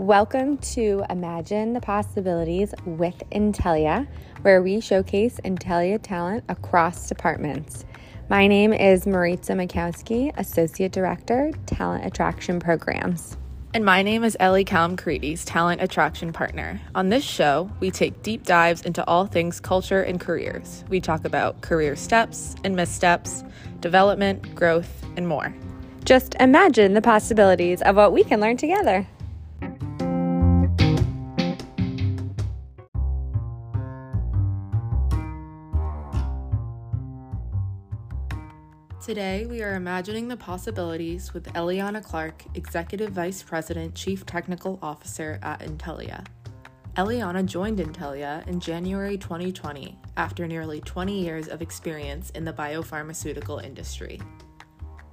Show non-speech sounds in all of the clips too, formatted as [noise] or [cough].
Welcome to Imagine the Possibilities with Intellia, where we showcase Intellia talent across departments. My name is Maritza Makowski, Associate Director, Talent Attraction Programs. And my name is Ellie Kalamkarides, Talent Attraction Partner. On this show, we take deep dives into all things culture and careers. We talk about career steps and missteps, development, growth, and more. Just imagine the possibilities of what we can learn together. Today, we are imagining the possibilities with Eliana Clark, Executive Vice President, Chief Technical Officer at Intellia. Eliana joined Intellia in January 2020 after nearly 20 years of experience in the biopharmaceutical industry.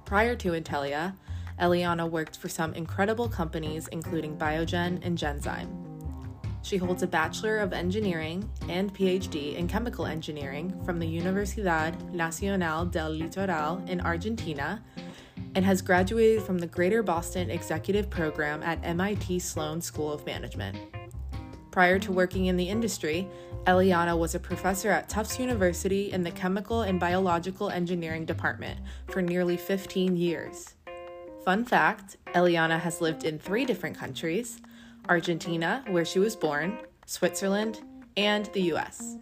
Prior to Intellia, Eliana worked for some incredible companies including Biogen and Genzyme. She holds a Bachelor of Engineering and PhD in Chemical Engineering from the Universidad Nacional del Litoral in Argentina and has graduated from the Greater Boston Executive Program at MIT Sloan School of Management. Prior to working in the industry, Eliana was a professor at Tufts University in the Chemical and Biological Engineering Department for nearly 15 years. Fun fact Eliana has lived in three different countries Argentina, where she was born, Switzerland, and the US.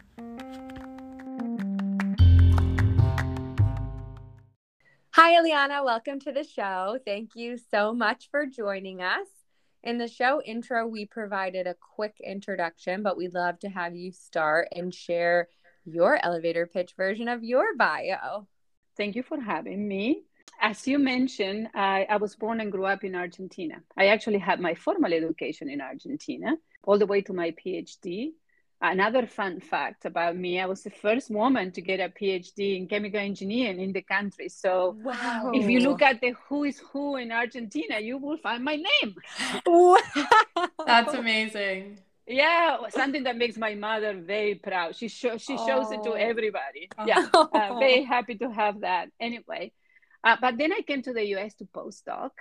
Hi, Eliana. Welcome to the show. Thank you so much for joining us. In the show intro, we provided a quick introduction, but we'd love to have you start and share your elevator pitch version of your bio. Thank you for having me as you mentioned, I, I, was born and grew up in Argentina. I actually had my formal education in Argentina, all the way to my PhD. Another fun fact about me, I was the first woman to get a PhD in chemical engineering in the country. So wow. if you look at the who is who in Argentina, you will find my name. Wow. That's amazing. Yeah, something that makes my mother very proud. She, show, she shows oh. it to oh. everybody. Yeah, uh, very [laughs] happy to have that. Anyway, uh, but then I came to the US to postdoc.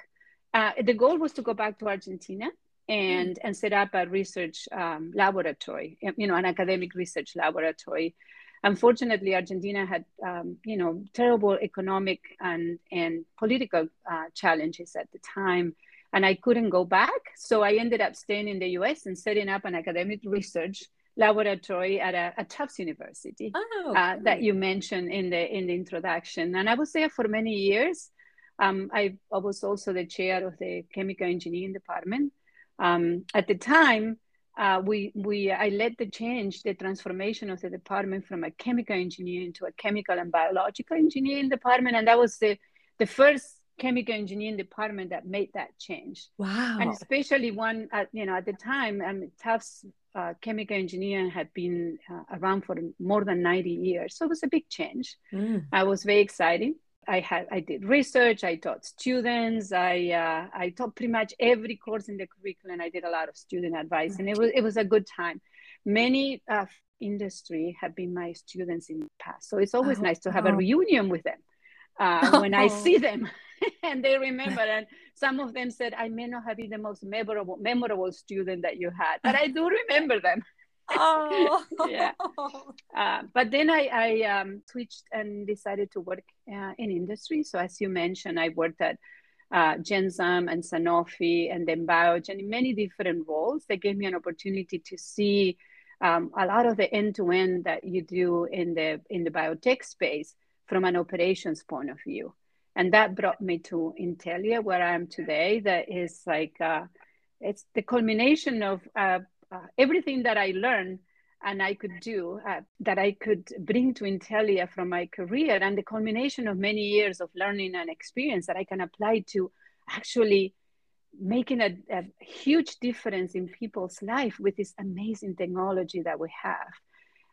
Uh, the goal was to go back to Argentina and, mm. and set up a research um, laboratory, you know, an academic research laboratory. Unfortunately, Argentina had, um, you know, terrible economic and, and political uh, challenges at the time, and I couldn't go back. So I ended up staying in the US and setting up an academic research laboratory at a, a Tufts University oh, uh, that you mentioned in the in the introduction. And I was there for many years. Um, I, I, was also the chair of the chemical engineering department. Um, at the time, uh, we we I led the change, the transformation of the department from a chemical engineering to a chemical and biological engineering department, and that was the the first chemical engineering department that made that change. Wow! And especially one, at, you know, at the time, um, Tufts uh, chemical engineering had been uh, around for more than 90 years. So it was a big change. Mm. I was very excited. I had I did research. I taught students. I uh, I taught pretty much every course in the curriculum. I did a lot of student advice, and it was it was a good time. Many uh, industry have been my students in the past, so it's always oh, nice to have oh. a reunion with them uh, when I [laughs] see them. [laughs] and they remember and some of them said i may not have been the most memorable memorable student that you had but i do [laughs] remember them. Oh. [laughs] Yeah. Uh, but then i, I um, switched and decided to work uh, in industry. So as you mentioned i worked at uh, Genzyme and Sanofi and then Biogen in many different roles. They gave me an opportunity to see um, a lot of the end-to-end that you do in the in the biotech space from an operations point of view and that brought me to Intellia, where I am today. That is like uh, it's the culmination of uh, uh, everything that I learned and I could do uh, that I could bring to Intellia from my career, and the culmination of many years of learning and experience that I can apply to actually making a, a huge difference in people's life with this amazing technology that we have.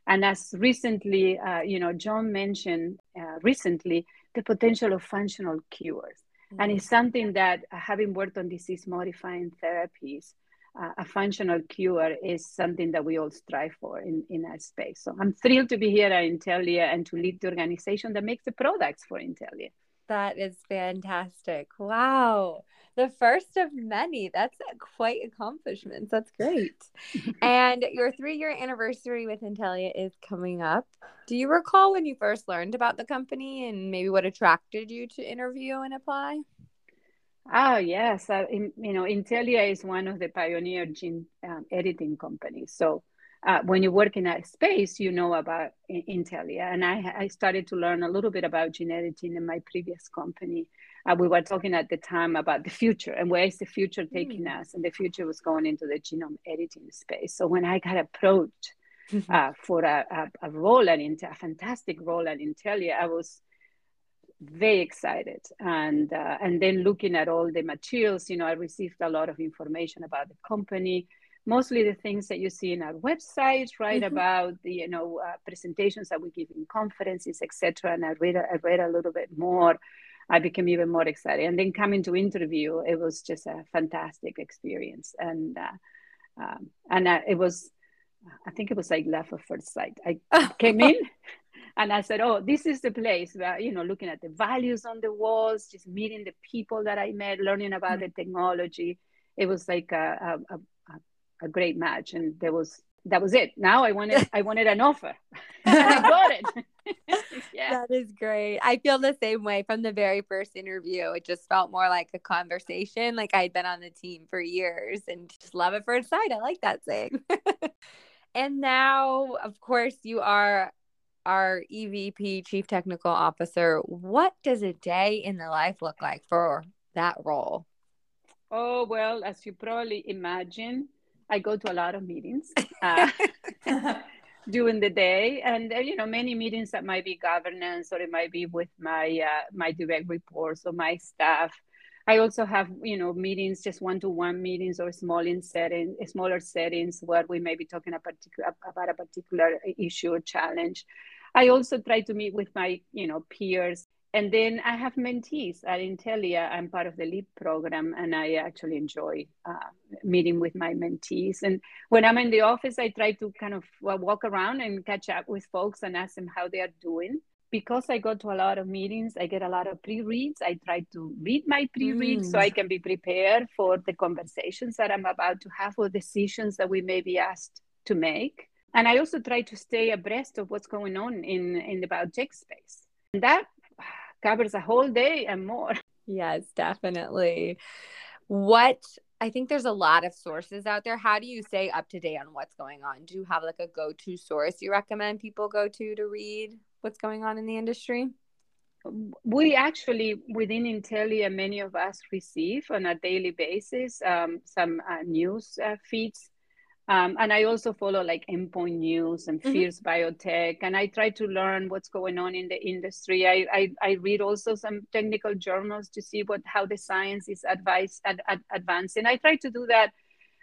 And as recently, uh, you know, John mentioned uh, recently, the potential of functional cures. Mm-hmm. And it's something that, uh, having worked on disease modifying therapies, uh, a functional cure is something that we all strive for in, in our space. So I'm thrilled to be here at Intellia and to lead the organization that makes the products for Intellia. That is fantastic. Wow. The first of many. That's quite accomplishments. That's great. [laughs] and your three year anniversary with Intellia is coming up. Do you recall when you first learned about the company and maybe what attracted you to interview and apply? Oh, yes. Uh, in, you know, Intellia is one of the pioneer gene um, editing companies. So uh, when you work in that space, you know about Intellia. And I, I started to learn a little bit about gene editing in my previous company. Uh, we were talking at the time about the future and where is the future taking mm. us? And the future was going into the genome editing space. So when I got approached uh, for a, a, a, role at Intel, a fantastic role at Intellia, I was very excited and uh, and then looking at all the materials you know i received a lot of information about the company mostly the things that you see in our website, right? Mm-hmm. About the you know uh, presentations that we give in conferences, etc. And I read I read a little bit more. I became even more excited. And then coming to interview, it was just a fantastic experience. And uh, um, and uh, it was, I think it was like love at first sight. I [laughs] came in. And I said, "Oh, this is the place where you know, looking at the values on the walls, just meeting the people that I met, learning about mm-hmm. the technology. It was like a, a, a great match and there was that was it. Now i wanted [laughs] i wanted an offer. [laughs] [laughs] I got it. Yeah. That is great. I feel the same way from the very first interview. It just felt more like a conversation like i'd been on the team for years and just love at first sight. I like that saying. And now of course you are our evp chief technical officer. What does a day in the life look like for that role? Oh well as you probably imagine I go to a lot of meetings [laughs] uh, [laughs] during the day, and uh, you know many meetings that might be governance or it might be with my uh, my direct reports or my staff. I also have you know meetings, just one-to-one meetings or small in setting, smaller settings where we may be talking a particular, about a particular issue or challenge. I also try to meet with my you know peers and then I have mentees at Intellia. I'm part of the LEAP program, and I actually enjoy uh, meeting with my mentees. And when I'm in the office, I try to kind of walk around and catch up with folks and ask them how they are doing. Because I go to a lot of meetings, I get a lot of pre reads. I try to read my pre reads mm. so I can be prepared for the conversations that I'm about to have or decisions that we may be asked to make. And I also try to stay abreast of what's going on in, in the biotech space. And that covers a whole day and more. [laughs] Yes, definitely. What I think there's a lot of sources out there. How do you stay up to date on what's going on? Do you have like a go to source you recommend people go to to read what's going on in the industry? We actually, within Intellia, many of us receive on a daily basis um, some uh, news uh, feeds um, and I also follow like Endpoint News and mm-hmm. Fierce Biotech, and I try to learn what's going on in the industry. I, I, I read also some technical journals to see what how the science is advice, ad, ad, advancing. I try to do that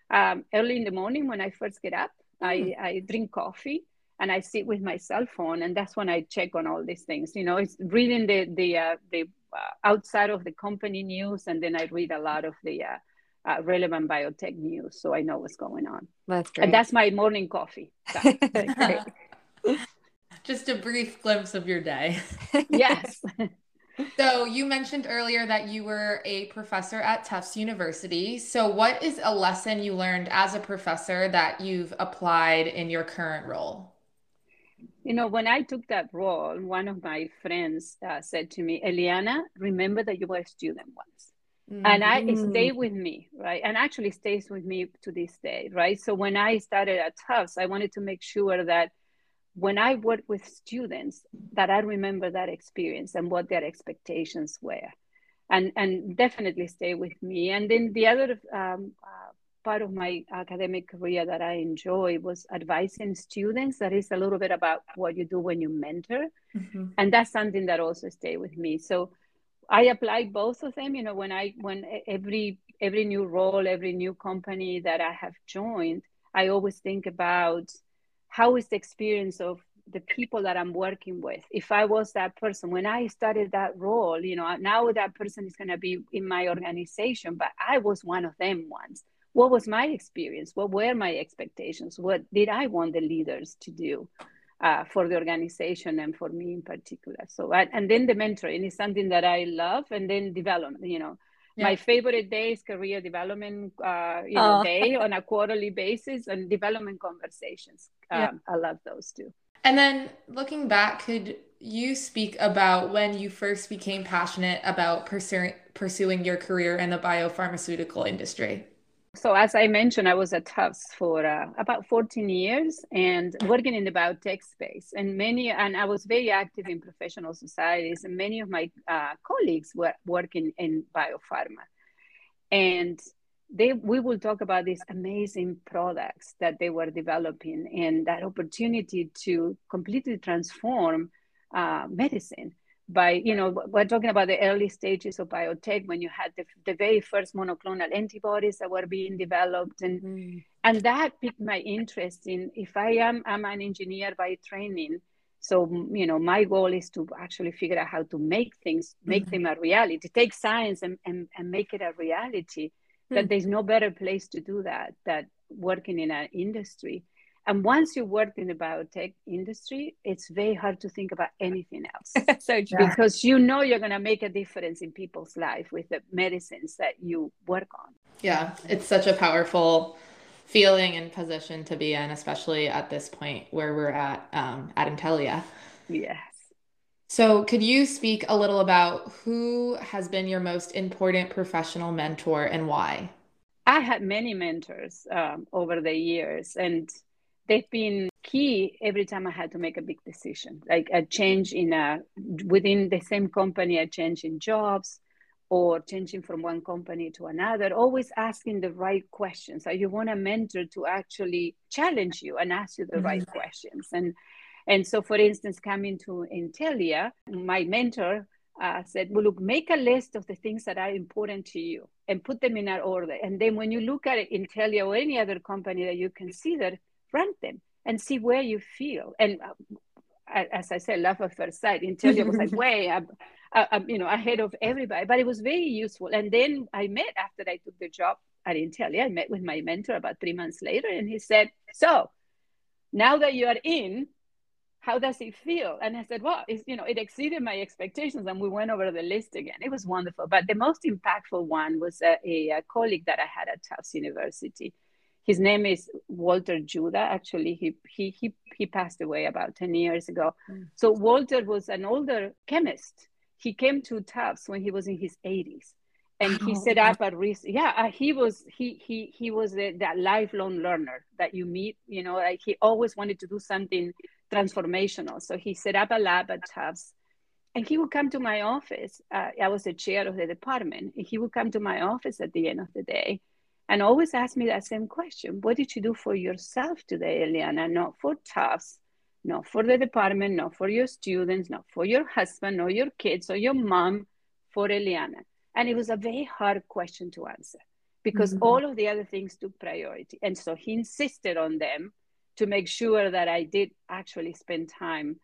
um, early in the morning when I first get up. Mm-hmm. I, I drink coffee and I sit with my cell phone, and that's when I check on all these things. You know, it's reading the the uh, the uh, outside of the company news, and then I read a lot of the uh, uh, relevant biotech news so I know what's going on. That's great. And that's my morning coffee. [laughs] [laughs] Just a brief glimpse of your day. [laughs] yes. So, you mentioned earlier that you were a professor at Tufts University. So, what is a lesson you learned as a professor that you've applied in your current role? You know, when I took that role, one of my friends uh, said to me, Eliana, remember that you were a student once. Mm-hmm. And I it stayed with me, right? And actually stays with me to this day, right? So when I started at Tufts, I wanted to make sure that when I work with students, that I remember that experience and what their expectations were, and and definitely stay with me. And then the other um, uh, part of my academic career that I enjoy was advising students. That is a little bit about what you do when you mentor, mm-hmm. and that's something that also stay with me. So I apply both of them. You know, when I when every every new role, every new company that I have joined, I always think about how is the experience of the people that I'm working with. If I was that person when I started that role, you know, now that person is going to be in my organization, but I was one of them once. What was my experience? What were my expectations? What did I want the leaders to do? Uh, for the organization and for me in particular. So, and then the mentoring is something that I love, and then development. You know, yeah. my favorite day is career development, uh, you know, oh. day on a quarterly basis, and development conversations. Um, yeah. I love those too. And then looking back, could you speak about when you first became passionate about pursuing pursuing your career in the biopharmaceutical industry? So, as I mentioned, I was at Tufts for uh, about 14 years and working in the biotech space. And many, and I was very active in professional societies, and many of my uh, colleagues were working in biopharma. And they, we will talk about these amazing products that they were developing and that opportunity to completely transform uh, medicine by you know we're talking about the early stages of biotech when you had the, the very first monoclonal antibodies that were being developed and mm. and that piqued my interest in if i am i'm an engineer by training so you know my goal is to actually figure out how to make things make mm-hmm. them a reality take science and, and, and make it a reality mm. that there's no better place to do that that working in an industry and once you work in the biotech industry, it's very hard to think about anything else. [laughs] so true. Because you know you're going to make a difference in people's life with the medicines that you work on. Yeah, it's such a powerful feeling and position to be in, especially at this point where we're at um, at Intellia. Yes. So, could you speak a little about who has been your most important professional mentor and why? I had many mentors um, over the years, and they've been key every time I had to make a big decision, like a change in a within the same company, a change in jobs, or changing from one company to another. Always asking the right questions. So you want a mentor to actually challenge you and ask you the mm-hmm. right questions. And and so, for instance, coming to Intellia, my mentor uh, said, well, look, make a list of the things that are important to you and put them in that order. And then when you look at it, Intellia or any other company that you consider, rank them and see where you feel. And uh, as I said, love at first sight. Intellia was like [laughs] way up, uh, you know, ahead of everybody. But it was very useful. And then I met after I took the job at Intellia. I met with my mentor about three months later, and he said, "So now that you are in." How does it feel? And I said, well, it's, you know, it exceeded my expectations. And we went over the list again. It was wonderful. But the most impactful one was a, a, a colleague that I had at Tufts University his name is Walter Juda. Actually, he he he he passed away about ten years ago. Mm. So Walter was an older chemist. He came to Tufts when he was in his eighties, and he oh, set up a research. Yeah, uh, he was he he he was a, that lifelong learner that you meet. You know, like he always wanted to do something transformational. So he set up a lab at Tufts and he would come to my office. Uh, I was the chair of the department. And he would come to my office at the end of the day and always ask me that same question. What did you do for yourself today eliana? Not for Tufts not for the department not for your students not for your husband or your kids or your mom for eliana. And it was a very hard question to answer because mm-hmm. all of the other things took priority. And so he insisted on them to make sure that i did actually spend time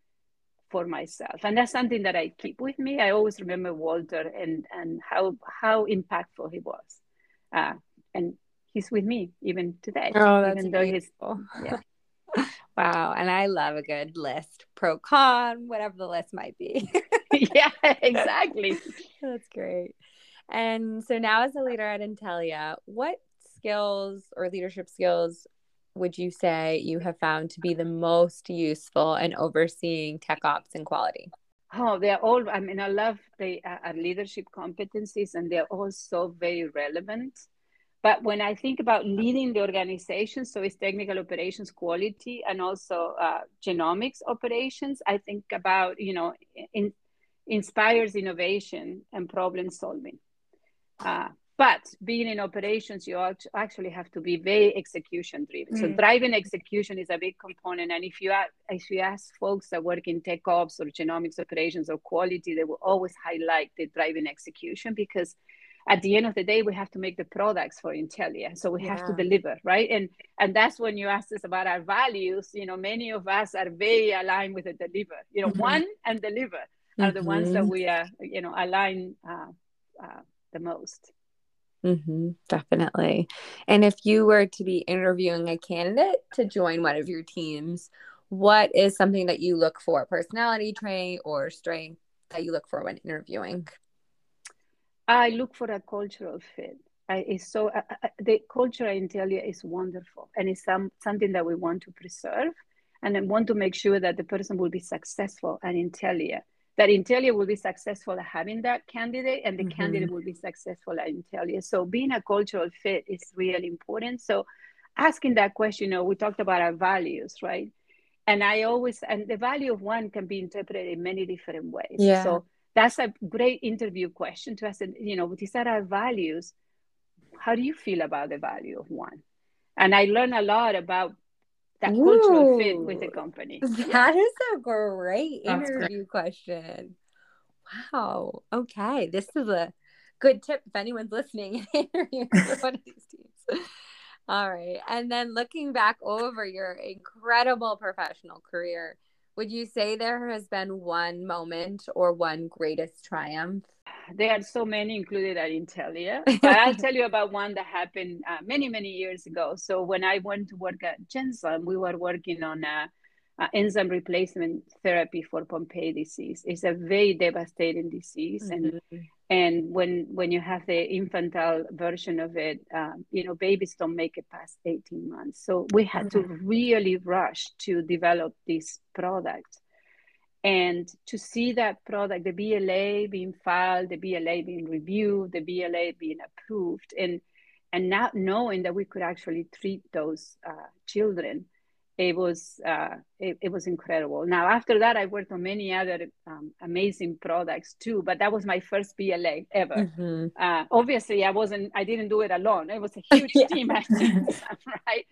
for myself. And that's something that i keep with me. I always remember walter and and how how impactful he was. Uh, and he's with me even today. Oh, that's even though he's [laughs] yeah. wow, and I love a good list, pro con, whatever the list might be. [laughs] yeah, exactly. [laughs] that's great. And so now, as a leader at Intellia, what skills or leadership skills would you say you have found to be the most useful in overseeing tech ops and quality? Oh, they're all, I mean, I love the uh, leadership competencies and they're all so very relevant. But when I think about leading the organization, so it's technical operations quality and also uh, genomics operations, I think about, you know, in, inspires innovation and problem solving. Uh, but being in operations, you actually have to be very execution driven. Mm. So driving execution is a big component. And if you ask, if you ask folks that work in tech ops or genomics operations or quality, they will always highlight the driving execution because at the end of the day we have to make the products for intellia so we yeah. have to deliver right and and that's when you asked us about our values you know many of us are very aligned with the deliver you know mm-hmm. one and deliver are mm-hmm. the ones that mm-hmm. we are you know align uh, uh, the most mm-hmm. definitely and if you were to be interviewing a candidate to join one of your teams what is something that you look for, personality trait or strength that you look for when interviewing? I look for a cultural fit. I, it's so the culture in Intellia is wonderful, and it's some, something that we want to preserve, and I want to make sure that the person will be successful at Intellia. That Intellia will be successful at having that candidate, and the mm-hmm. candidate will be successful at Intellia. So being a cultural fit is really important. So asking that question, you know, we talked about our values, right? And I always and the value of one can be interpreted in many different ways. Yeah. So that's a great interview question to ask. You know, these are our values how do you feel about the value of one? And I learned a lot about that Ooh, cultural fit with the company. That is a great That's interview great. question. Wow. Okay. This is a good tip if anyone's listening interviewing [laughs] one of these teams. All right. And then looking back over your incredible professional career, would you say there has been one moment or one greatest triumph there are so many included at Intellia. But I'll tell you [laughs] about one that happened uh, many, many years ago. So when I went to work at Genzyme, we were working on a, a enzyme replacement therapy for Pompe disease. It's a very devastating disease, mm-hmm. and and when when you have the infantile version of it, um, you know babies don't make it past 18 months. So we had mm-hmm. to really rush to develop this product and to see that product the BLA being filed the BLA being reviewed the BLA being approved and and not knowing that we could actually treat those uh, children it was uh, it, it, was incredible now after that i worked on many other um, amazing products too but that was my first bla ever mm-hmm. uh, obviously i wasn't i didn't do it alone it was a [laughs] huge yeah. team [laughs] [laughs] right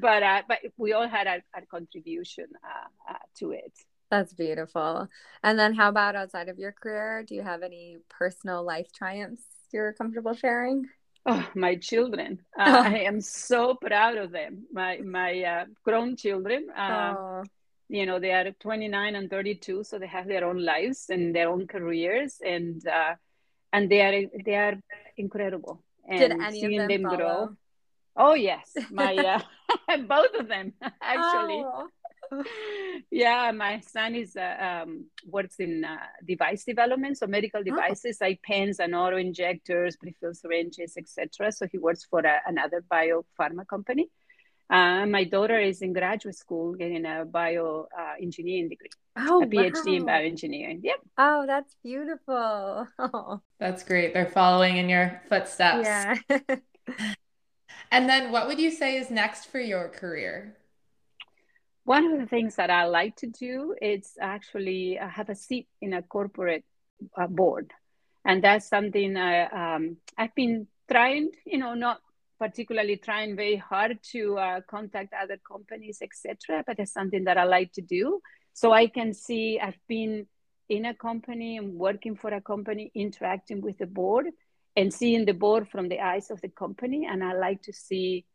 but uh, but we all had our, our contribution uh, uh, to it that's beautiful. And then how about outside of your career? Do you have any personal life triumphs you're comfortable sharing? Oh, my children. Uh, I am so proud of them. My my uh, grown children. Uh, oh. You know, they are 29 and 32, so they have their own lives and their own careers, and uh, and they are they are incredible. And Did any seeing of them, them grow. Oh yes, my [laughs] uh, [laughs] both of them [laughs] actually. Oh [laughs] yeah, my son is uh, um, works in uh, device development, so medical oh. devices oh. like pens and auto injectors, prefilled syringes, etc. So he works for a, another biopharma company. Uh, my daughter is in graduate school getting a bio uh, engineering degree. Oh, a PhD wow. in bioengineering. Yep. Oh, that's beautiful. Oh. [laughs] That's great. They're following in your footsteps. Yeah. [laughs] and then, what would you say is next for your career? One of the things that I like to do is actually uh, have a seat in a corporate uh, board, and that's something I, um, I've been trying. You know, not particularly trying very hard to uh, contact other companies, etc. But it's something that I like to do, so I can see. I've been in a company and working for a company, interacting with the board, and seeing the board from the eyes of the company, and I like to see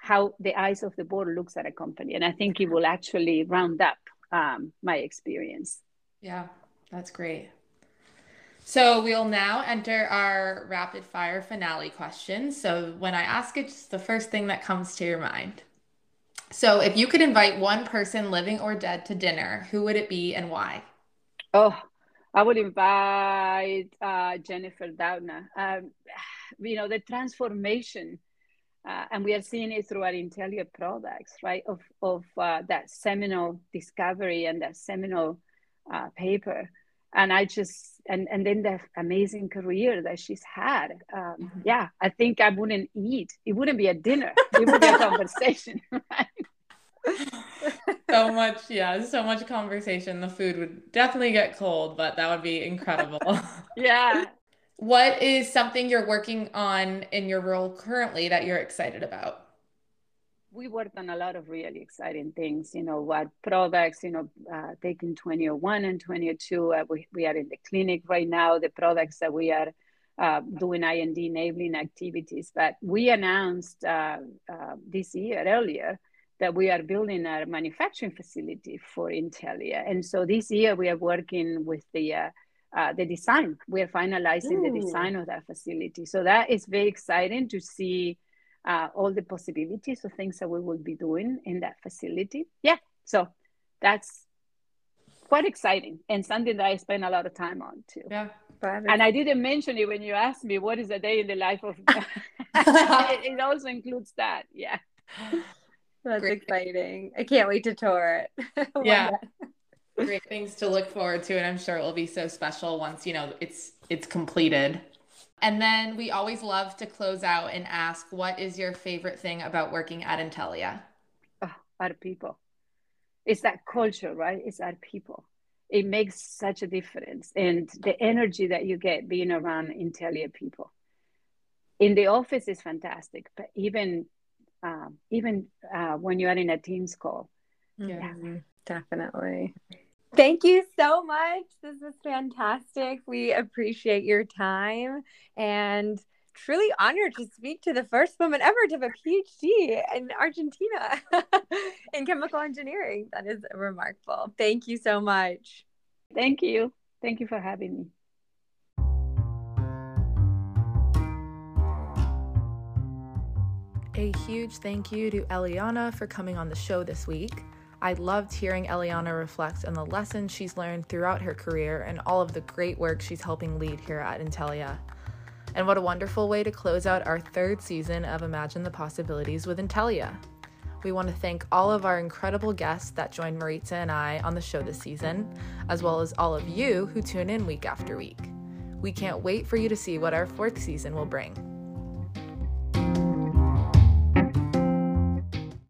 how the eyes of the board looks at a company. And i think it will actually round up um, my experience. Yeah that's great. So we'll now enter our rapid fire finale question. So when i ask it just the first thing that comes to your mind. So if you could invite one person living or dead to dinner who would it be and why? Oh i would invite uh, jennifer doudna. Um, you know the transformation uh, and we are seeing it through our Intellia products, right? Of of uh, that seminal discovery and that seminal uh, paper, and I just and and then the amazing career that she's had. Um, mm-hmm. Yeah, I think I wouldn't eat. It wouldn't be a dinner. [laughs] It would be a conversation. [laughs] so much, yeah, so much conversation. The food would definitely get cold, but that would be incredible. [laughs] yeah, what is something you're working on in your role currently that you're excited about? We worked on a lot of really exciting things, you know, what products, you know, uh, taking 2001 and 2002. Uh, we, we are in the clinic right now, the products that we are uh, doing IND enabling activities. But we announced uh, uh, this year earlier that we are building a manufacturing facility for Intellia. And so this year we are working with the uh, the design. We're finalizing Ooh. the design of that facility. So that is very exciting to see uh, all the possibilities of things that we will be doing in that facility. Yeah. So that's quite exciting and something that I spend a lot of time on too. Yeah. And I didn't mention it when you asked me what is a day in the life of it, [laughs] [laughs] it also includes that. Yeah. That's Great. exciting. I can't wait to tour it. [laughs] yeah. Great things to look forward to and I'm sure it will be so special once, you know, it's it's completed. And then we always love to close out and ask what is your favorite thing about working at Intellia? Oh, our people. It's that culture, right? It's our people. It makes such a difference. And the energy that you get being around Intellia people. In the office is fantastic, but even um, even uh, when you are in a Teams call. Yeah, yeah, definitely. Thank you so much. This is fantastic. We appreciate your time and truly honored to speak to the first woman ever to have a PhD in Argentina [laughs] in chemical engineering. That is remarkable. Thank you so much. Thank you. Thank you for having me. A huge thank you to Eliana for coming on the show this week. I loved hearing Eliana reflect on the lessons she's learned throughout her career and all of the great work she's helping lead here at Intellia. And what a wonderful way to close out our third season of Imagine the Possibilities with Intellia. We want to thank all of our incredible guests that joined Maritza and I on the show this season, as well as all of you who tune in week after week. We can't wait for you to see what our fourth season will bring.